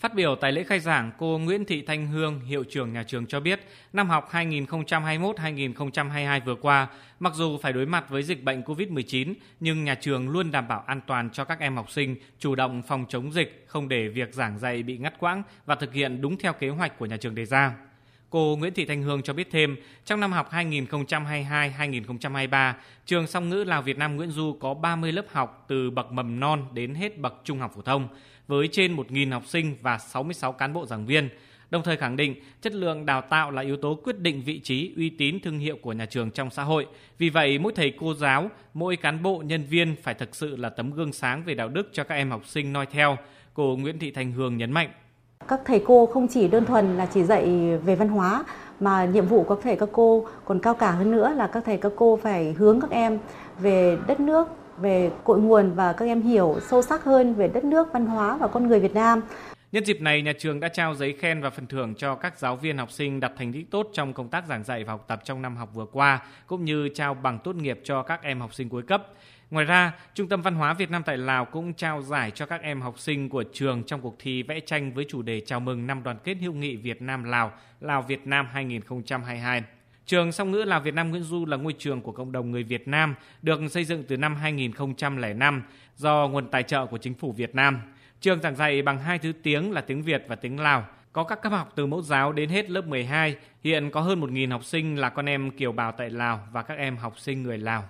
Phát biểu tại lễ khai giảng, cô Nguyễn Thị Thanh Hương, hiệu trưởng nhà trường cho biết, năm học 2021-2022 vừa qua, mặc dù phải đối mặt với dịch bệnh COVID-19, nhưng nhà trường luôn đảm bảo an toàn cho các em học sinh, chủ động phòng chống dịch, không để việc giảng dạy bị ngắt quãng và thực hiện đúng theo kế hoạch của nhà trường đề ra. Cô Nguyễn Thị Thanh Hương cho biết thêm, trong năm học 2022-2023, trường song ngữ Lào Việt Nam Nguyễn Du có 30 lớp học từ bậc mầm non đến hết bậc trung học phổ thông, với trên 1.000 học sinh và 66 cán bộ giảng viên. Đồng thời khẳng định chất lượng đào tạo là yếu tố quyết định vị trí, uy tín thương hiệu của nhà trường trong xã hội. Vì vậy, mỗi thầy cô giáo, mỗi cán bộ nhân viên phải thực sự là tấm gương sáng về đạo đức cho các em học sinh noi theo. Cô Nguyễn Thị Thanh Hương nhấn mạnh các thầy cô không chỉ đơn thuần là chỉ dạy về văn hóa, mà nhiệm vụ của các thầy các cô còn cao cả hơn nữa là các thầy các cô phải hướng các em về đất nước, về cội nguồn và các em hiểu sâu sắc hơn về đất nước, văn hóa và con người Việt Nam. Nhân dịp này, nhà trường đã trao giấy khen và phần thưởng cho các giáo viên học sinh đạt thành tích tốt trong công tác giảng dạy và học tập trong năm học vừa qua, cũng như trao bằng tốt nghiệp cho các em học sinh cuối cấp. Ngoài ra, Trung tâm Văn hóa Việt Nam tại Lào cũng trao giải cho các em học sinh của trường trong cuộc thi vẽ tranh với chủ đề chào mừng năm đoàn kết hữu nghị Việt Nam Lào, Lào Việt Nam 2022. Trường song ngữ Lào Việt Nam Nguyễn Du là ngôi trường của cộng đồng người Việt Nam, được xây dựng từ năm 2005 do nguồn tài trợ của chính phủ Việt Nam. Trường giảng dạy bằng hai thứ tiếng là tiếng Việt và tiếng Lào. Có các cấp học từ mẫu giáo đến hết lớp 12. Hiện có hơn 1.000 học sinh là con em kiều bào tại Lào và các em học sinh người Lào.